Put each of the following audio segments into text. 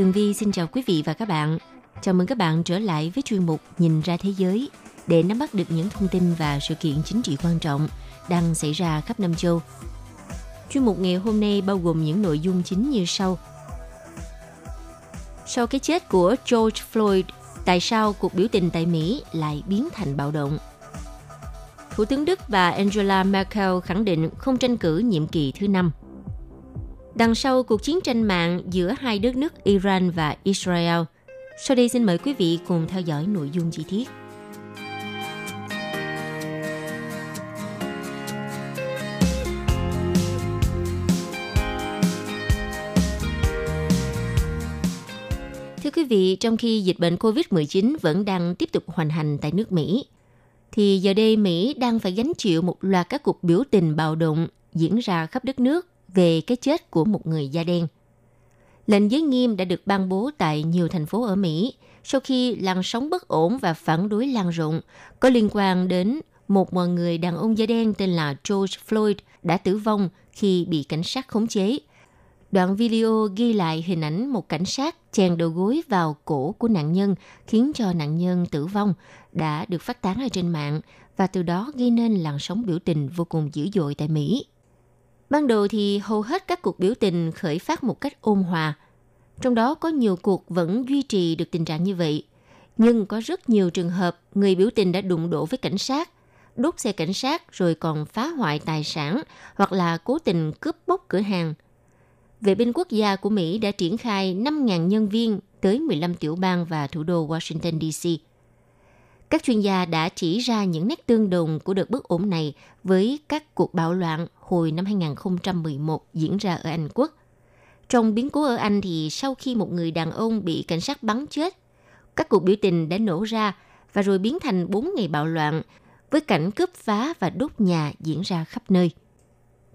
Tường Vi xin chào quý vị và các bạn. Chào mừng các bạn trở lại với chuyên mục Nhìn ra thế giới để nắm bắt được những thông tin và sự kiện chính trị quan trọng đang xảy ra khắp năm châu. Chuyên mục ngày hôm nay bao gồm những nội dung chính như sau. Sau cái chết của George Floyd, tại sao cuộc biểu tình tại Mỹ lại biến thành bạo động? Thủ tướng Đức và Angela Merkel khẳng định không tranh cử nhiệm kỳ thứ năm – đằng sau cuộc chiến tranh mạng giữa hai đất nước Iran và Israel. Sau đây xin mời quý vị cùng theo dõi nội dung chi tiết. Thưa quý vị, trong khi dịch bệnh COVID-19 vẫn đang tiếp tục hoành hành tại nước Mỹ, thì giờ đây Mỹ đang phải gánh chịu một loạt các cuộc biểu tình bạo động diễn ra khắp đất nước về cái chết của một người da đen. Lệnh giới nghiêm đã được ban bố tại nhiều thành phố ở Mỹ sau khi làn sóng bất ổn và phản đối lan rộng có liên quan đến một người đàn ông da đen tên là George Floyd đã tử vong khi bị cảnh sát khống chế. Đoạn video ghi lại hình ảnh một cảnh sát chèn đầu gối vào cổ của nạn nhân khiến cho nạn nhân tử vong đã được phát tán ở trên mạng và từ đó gây nên làn sóng biểu tình vô cùng dữ dội tại Mỹ. Ban đầu thì hầu hết các cuộc biểu tình khởi phát một cách ôn hòa. Trong đó có nhiều cuộc vẫn duy trì được tình trạng như vậy. Nhưng có rất nhiều trường hợp người biểu tình đã đụng độ với cảnh sát, đốt xe cảnh sát rồi còn phá hoại tài sản hoặc là cố tình cướp bóc cửa hàng. Vệ binh quốc gia của Mỹ đã triển khai 5.000 nhân viên tới 15 tiểu bang và thủ đô Washington, D.C. Các chuyên gia đã chỉ ra những nét tương đồng của đợt bất ổn này với các cuộc bạo loạn hồi năm 2011 diễn ra ở Anh Quốc. Trong biến cố ở Anh thì sau khi một người đàn ông bị cảnh sát bắn chết, các cuộc biểu tình đã nổ ra và rồi biến thành 4 ngày bạo loạn với cảnh cướp phá và đốt nhà diễn ra khắp nơi.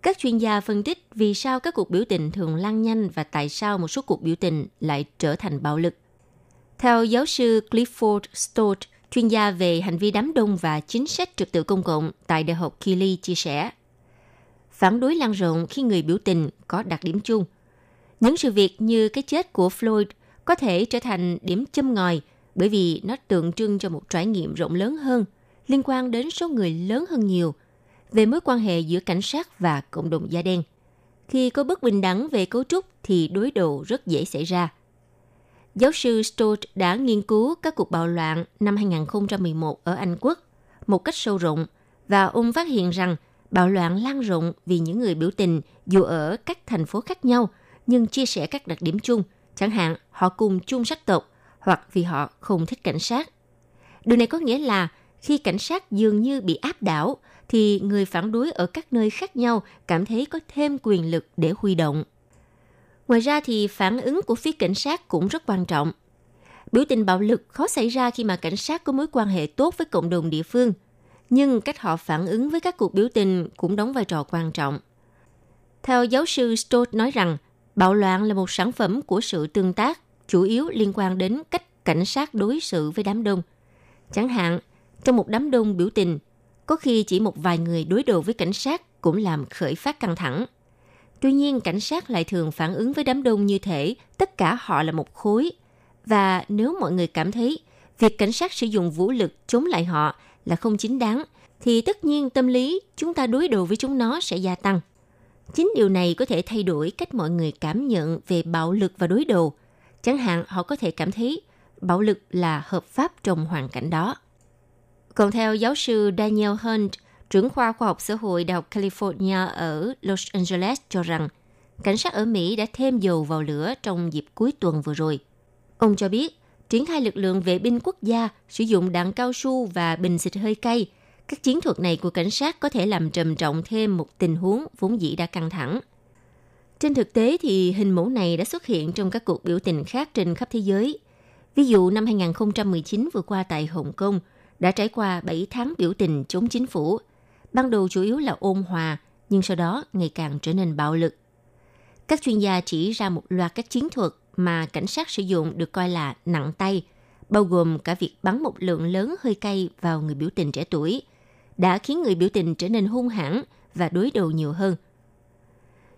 Các chuyên gia phân tích vì sao các cuộc biểu tình thường lan nhanh và tại sao một số cuộc biểu tình lại trở thành bạo lực. Theo giáo sư Clifford Stott, chuyên gia về hành vi đám đông và chính sách trật tự công cộng tại Đại học Keele chia sẻ. Phản đối lan rộng khi người biểu tình có đặc điểm chung. Những sự việc như cái chết của Floyd có thể trở thành điểm châm ngòi bởi vì nó tượng trưng cho một trải nghiệm rộng lớn hơn, liên quan đến số người lớn hơn nhiều, về mối quan hệ giữa cảnh sát và cộng đồng da đen. Khi có bất bình đẳng về cấu trúc thì đối đầu rất dễ xảy ra – Giáo sư Stott đã nghiên cứu các cuộc bạo loạn năm 2011 ở Anh Quốc một cách sâu rộng và ông phát hiện rằng bạo loạn lan rộng vì những người biểu tình dù ở các thành phố khác nhau nhưng chia sẻ các đặc điểm chung, chẳng hạn họ cùng chung sắc tộc hoặc vì họ không thích cảnh sát. Điều này có nghĩa là khi cảnh sát dường như bị áp đảo thì người phản đối ở các nơi khác nhau cảm thấy có thêm quyền lực để huy động. Ngoài ra thì phản ứng của phía cảnh sát cũng rất quan trọng. Biểu tình bạo lực khó xảy ra khi mà cảnh sát có mối quan hệ tốt với cộng đồng địa phương, nhưng cách họ phản ứng với các cuộc biểu tình cũng đóng vai trò quan trọng. Theo giáo sư Stott nói rằng, bạo loạn là một sản phẩm của sự tương tác, chủ yếu liên quan đến cách cảnh sát đối xử với đám đông. Chẳng hạn, trong một đám đông biểu tình, có khi chỉ một vài người đối đầu với cảnh sát cũng làm khởi phát căng thẳng. Tuy nhiên, cảnh sát lại thường phản ứng với đám đông như thể tất cả họ là một khối. Và nếu mọi người cảm thấy việc cảnh sát sử dụng vũ lực chống lại họ là không chính đáng, thì tất nhiên tâm lý chúng ta đối đầu với chúng nó sẽ gia tăng. Chính điều này có thể thay đổi cách mọi người cảm nhận về bạo lực và đối đầu. Chẳng hạn họ có thể cảm thấy bạo lực là hợp pháp trong hoàn cảnh đó. Còn theo giáo sư Daniel Hunt, trưởng khoa khoa học xã hội Đại học California ở Los Angeles cho rằng cảnh sát ở Mỹ đã thêm dầu vào lửa trong dịp cuối tuần vừa rồi. Ông cho biết, triển khai lực lượng vệ binh quốc gia sử dụng đạn cao su và bình xịt hơi cay. Các chiến thuật này của cảnh sát có thể làm trầm trọng thêm một tình huống vốn dĩ đã căng thẳng. Trên thực tế thì hình mẫu này đã xuất hiện trong các cuộc biểu tình khác trên khắp thế giới. Ví dụ năm 2019 vừa qua tại Hồng Kông đã trải qua 7 tháng biểu tình chống chính phủ. Ban đầu chủ yếu là ôn hòa, nhưng sau đó ngày càng trở nên bạo lực. Các chuyên gia chỉ ra một loạt các chiến thuật mà cảnh sát sử dụng được coi là nặng tay, bao gồm cả việc bắn một lượng lớn hơi cay vào người biểu tình trẻ tuổi, đã khiến người biểu tình trở nên hung hãn và đối đầu nhiều hơn.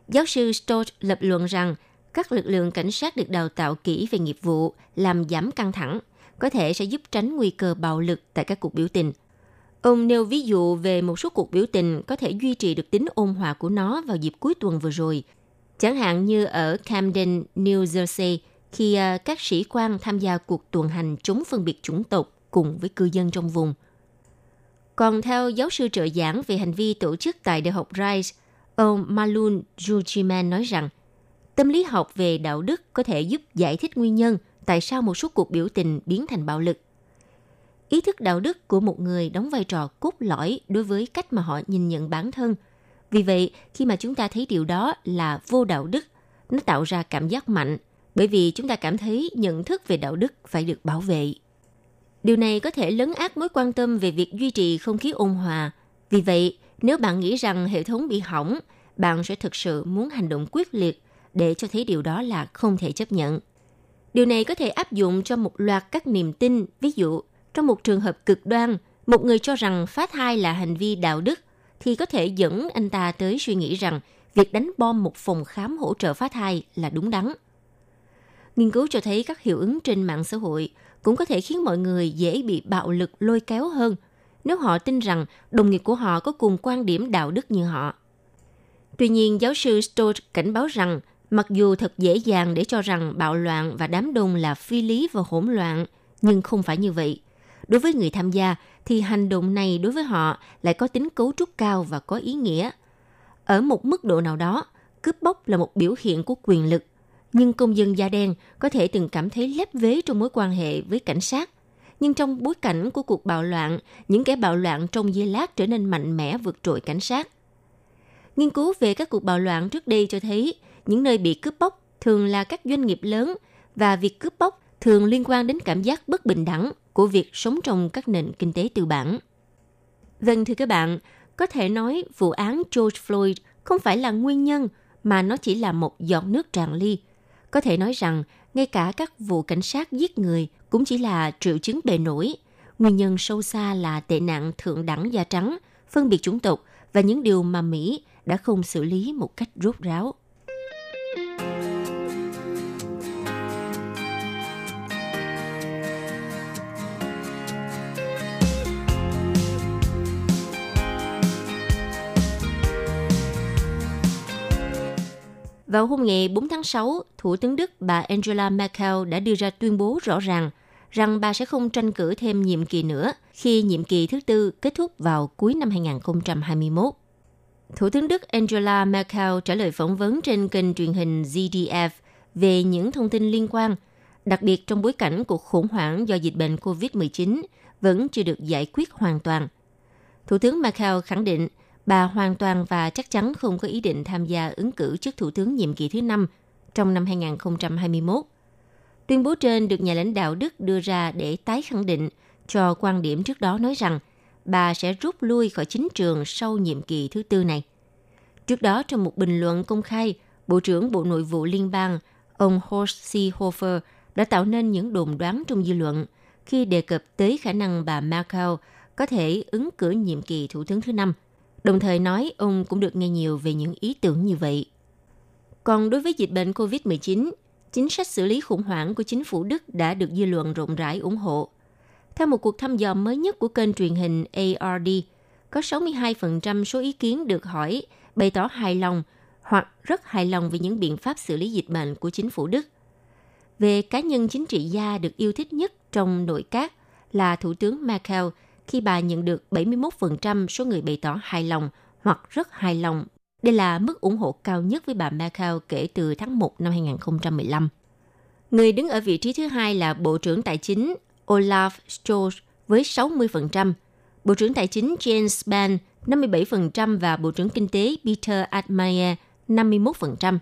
Giáo sư Stott lập luận rằng các lực lượng cảnh sát được đào tạo kỹ về nghiệp vụ làm giảm căng thẳng, có thể sẽ giúp tránh nguy cơ bạo lực tại các cuộc biểu tình. Ông nêu ví dụ về một số cuộc biểu tình có thể duy trì được tính ôn hòa của nó vào dịp cuối tuần vừa rồi. Chẳng hạn như ở Camden, New Jersey, khi à, các sĩ quan tham gia cuộc tuần hành chống phân biệt chủng tộc cùng với cư dân trong vùng. Còn theo giáo sư trợ giảng về hành vi tổ chức tại Đại học Rice, ông Malun Jujiman nói rằng tâm lý học về đạo đức có thể giúp giải thích nguyên nhân tại sao một số cuộc biểu tình biến thành bạo lực. Ý thức đạo đức của một người đóng vai trò cốt lõi đối với cách mà họ nhìn nhận bản thân. Vì vậy, khi mà chúng ta thấy điều đó là vô đạo đức, nó tạo ra cảm giác mạnh, bởi vì chúng ta cảm thấy nhận thức về đạo đức phải được bảo vệ. Điều này có thể lấn át mối quan tâm về việc duy trì không khí ôn hòa. Vì vậy, nếu bạn nghĩ rằng hệ thống bị hỏng, bạn sẽ thực sự muốn hành động quyết liệt để cho thấy điều đó là không thể chấp nhận. Điều này có thể áp dụng cho một loạt các niềm tin, ví dụ, trong một trường hợp cực đoan, một người cho rằng phá thai là hành vi đạo đức, thì có thể dẫn anh ta tới suy nghĩ rằng việc đánh bom một phòng khám hỗ trợ phá thai là đúng đắn. Nghiên cứu cho thấy các hiệu ứng trên mạng xã hội cũng có thể khiến mọi người dễ bị bạo lực lôi kéo hơn nếu họ tin rằng đồng nghiệp của họ có cùng quan điểm đạo đức như họ. Tuy nhiên, giáo sư Stoltz cảnh báo rằng mặc dù thật dễ dàng để cho rằng bạo loạn và đám đông là phi lý và hỗn loạn, nhưng không phải như vậy. Đối với người tham gia thì hành động này đối với họ lại có tính cấu trúc cao và có ý nghĩa. Ở một mức độ nào đó, cướp bóc là một biểu hiện của quyền lực, nhưng công dân da đen có thể từng cảm thấy lép vế trong mối quan hệ với cảnh sát. Nhưng trong bối cảnh của cuộc bạo loạn, những kẻ bạo loạn trong giây lát trở nên mạnh mẽ vượt trội cảnh sát. Nghiên cứu về các cuộc bạo loạn trước đây cho thấy những nơi bị cướp bóc thường là các doanh nghiệp lớn và việc cướp bóc thường liên quan đến cảm giác bất bình đẳng của việc sống trong các nền kinh tế tư bản. Vâng thưa các bạn, có thể nói vụ án George Floyd không phải là nguyên nhân mà nó chỉ là một giọt nước tràn ly. Có thể nói rằng ngay cả các vụ cảnh sát giết người cũng chỉ là triệu chứng bề nổi. Nguyên nhân sâu xa là tệ nạn thượng đẳng da trắng, phân biệt chủng tộc và những điều mà Mỹ đã không xử lý một cách rốt ráo. Vào hôm ngày 4 tháng 6, Thủ tướng Đức bà Angela Merkel đã đưa ra tuyên bố rõ ràng rằng bà sẽ không tranh cử thêm nhiệm kỳ nữa khi nhiệm kỳ thứ tư kết thúc vào cuối năm 2021. Thủ tướng Đức Angela Merkel trả lời phỏng vấn trên kênh truyền hình ZDF về những thông tin liên quan, đặc biệt trong bối cảnh cuộc khủng hoảng do dịch bệnh COVID-19 vẫn chưa được giải quyết hoàn toàn. Thủ tướng Merkel khẳng định bà hoàn toàn và chắc chắn không có ý định tham gia ứng cử chức thủ tướng nhiệm kỳ thứ năm trong năm 2021. Tuyên bố trên được nhà lãnh đạo Đức đưa ra để tái khẳng định cho quan điểm trước đó nói rằng bà sẽ rút lui khỏi chính trường sau nhiệm kỳ thứ tư này. Trước đó, trong một bình luận công khai, Bộ trưởng Bộ Nội vụ Liên bang, ông Horst Seehofer đã tạo nên những đồn đoán trong dư luận khi đề cập tới khả năng bà Merkel có thể ứng cử nhiệm kỳ thủ tướng thứ năm – Đồng thời nói ông cũng được nghe nhiều về những ý tưởng như vậy. Còn đối với dịch bệnh COVID-19, chính sách xử lý khủng hoảng của chính phủ Đức đã được dư luận rộng rãi ủng hộ. Theo một cuộc thăm dò mới nhất của kênh truyền hình ARD, có 62% số ý kiến được hỏi bày tỏ hài lòng hoặc rất hài lòng về những biện pháp xử lý dịch bệnh của chính phủ Đức. Về cá nhân chính trị gia được yêu thích nhất trong nội các là Thủ tướng Merkel – khi bà nhận được 71% số người bày tỏ hài lòng hoặc rất hài lòng. Đây là mức ủng hộ cao nhất với bà Merkel kể từ tháng 1 năm 2015. Người đứng ở vị trí thứ hai là Bộ trưởng Tài chính Olaf Scholz với 60%, Bộ trưởng Tài chính Jens Spahn 57% và Bộ trưởng Kinh tế Peter Altmaier 51%.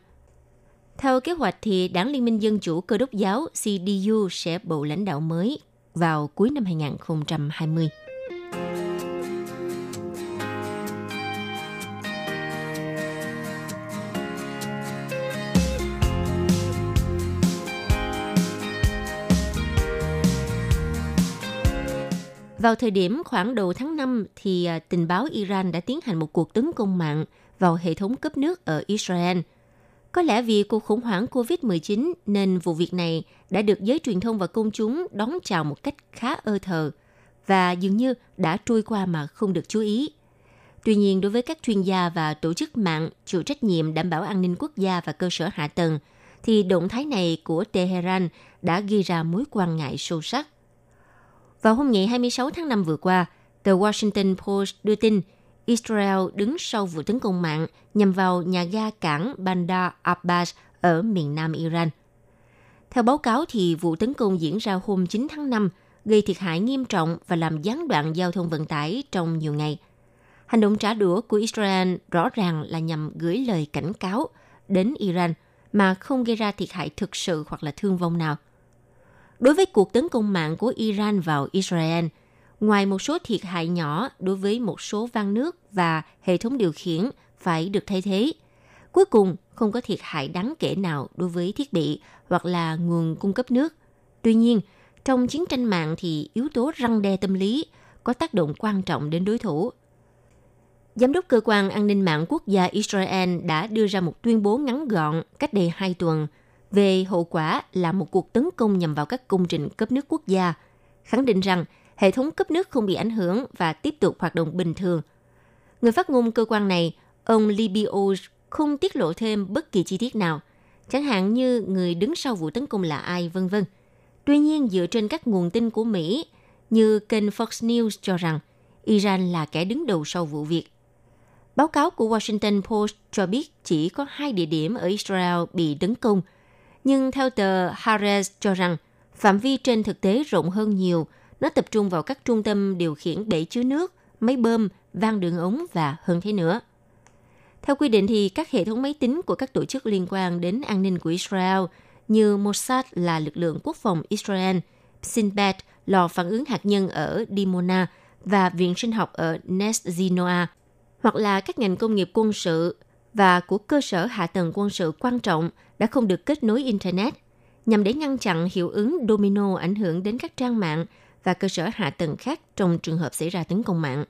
Theo kế hoạch thì Đảng Liên minh Dân chủ Cơ đốc giáo CDU sẽ bầu lãnh đạo mới vào cuối năm 2020. Vào thời điểm khoảng đầu tháng 5 thì à, tình báo Iran đã tiến hành một cuộc tấn công mạng vào hệ thống cấp nước ở Israel. Có lẽ vì cuộc khủng hoảng COVID-19 nên vụ việc này đã được giới truyền thông và công chúng đón chào một cách khá ơ thờ và dường như đã trôi qua mà không được chú ý. Tuy nhiên, đối với các chuyên gia và tổ chức mạng chịu trách nhiệm đảm bảo an ninh quốc gia và cơ sở hạ tầng, thì động thái này của Tehran đã gây ra mối quan ngại sâu sắc. Vào hôm ngày 26 tháng 5 vừa qua, tờ Washington Post đưa tin Israel đứng sau vụ tấn công mạng nhằm vào nhà ga cảng Bandar Abbas ở miền nam Iran. Theo báo cáo thì vụ tấn công diễn ra hôm 9 tháng 5 gây thiệt hại nghiêm trọng và làm gián đoạn giao thông vận tải trong nhiều ngày. Hành động trả đũa của Israel rõ ràng là nhằm gửi lời cảnh cáo đến Iran mà không gây ra thiệt hại thực sự hoặc là thương vong nào. Đối với cuộc tấn công mạng của Iran vào Israel, ngoài một số thiệt hại nhỏ đối với một số van nước và hệ thống điều khiển phải được thay thế, cuối cùng không có thiệt hại đáng kể nào đối với thiết bị hoặc là nguồn cung cấp nước. Tuy nhiên, trong chiến tranh mạng thì yếu tố răng đe tâm lý có tác động quan trọng đến đối thủ. Giám đốc cơ quan an ninh mạng quốc gia Israel đã đưa ra một tuyên bố ngắn gọn cách đây hai tuần về hậu quả là một cuộc tấn công nhằm vào các công trình cấp nước quốc gia, khẳng định rằng hệ thống cấp nước không bị ảnh hưởng và tiếp tục hoạt động bình thường. Người phát ngôn cơ quan này, ông Libio không tiết lộ thêm bất kỳ chi tiết nào, chẳng hạn như người đứng sau vụ tấn công là ai, vân vân. Tuy nhiên, dựa trên các nguồn tin của Mỹ, như kênh Fox News cho rằng Iran là kẻ đứng đầu sau vụ việc. Báo cáo của Washington Post cho biết chỉ có hai địa điểm ở Israel bị tấn công – nhưng theo tờ Haaretz cho rằng phạm vi trên thực tế rộng hơn nhiều, nó tập trung vào các trung tâm điều khiển bể chứa nước, máy bơm, van đường ống và hơn thế nữa. Theo quy định thì các hệ thống máy tính của các tổ chức liên quan đến an ninh của Israel như Mossad là lực lượng quốc phòng Israel, Sinbad lò phản ứng hạt nhân ở Dimona và viện sinh học ở Nes Zinoa, hoặc là các ngành công nghiệp quân sự và của cơ sở hạ tầng quân sự quan trọng đã không được kết nối Internet nhằm để ngăn chặn hiệu ứng domino ảnh hưởng đến các trang mạng và cơ sở hạ tầng khác trong trường hợp xảy ra tấn công mạng.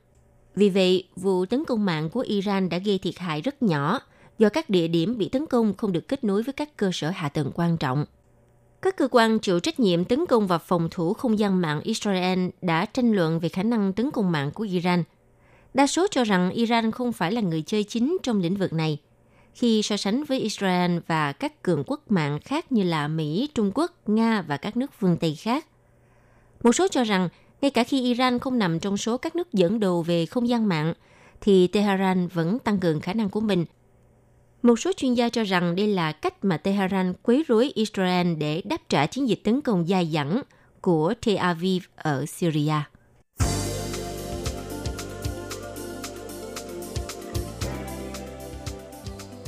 Vì vậy, vụ tấn công mạng của Iran đã gây thiệt hại rất nhỏ do các địa điểm bị tấn công không được kết nối với các cơ sở hạ tầng quan trọng. Các cơ quan chịu trách nhiệm tấn công và phòng thủ không gian mạng Israel đã tranh luận về khả năng tấn công mạng của Iran. Đa số cho rằng Iran không phải là người chơi chính trong lĩnh vực này – khi so sánh với Israel và các cường quốc mạng khác như là Mỹ, Trung Quốc, Nga và các nước phương Tây khác. Một số cho rằng, ngay cả khi Iran không nằm trong số các nước dẫn đầu về không gian mạng, thì Tehran vẫn tăng cường khả năng của mình. Một số chuyên gia cho rằng đây là cách mà Tehran quấy rối Israel để đáp trả chiến dịch tấn công dài dẳng của Tel Aviv ở Syria.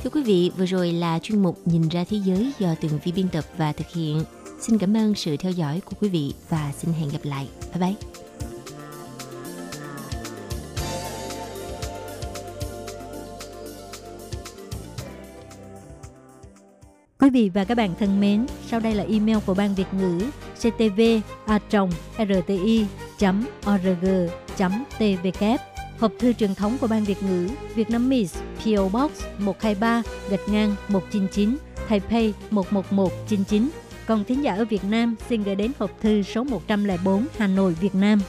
Thưa quý vị, vừa rồi là chuyên mục Nhìn ra thế giới do tường vi biên tập và thực hiện. Xin cảm ơn sự theo dõi của quý vị và xin hẹn gặp lại. Bye bye! Quý vị và các bạn thân mến, sau đây là email của Ban Việt ngữ ctv a rti org tvk Hộp thư truyền thống của Ban Việt ngữ Việt Nam Miss PO Box 123 gạch ngang 199 Taipei 11199. Còn thính giả ở Việt Nam xin gửi đến hộp thư số 104 Hà Nội, Việt Nam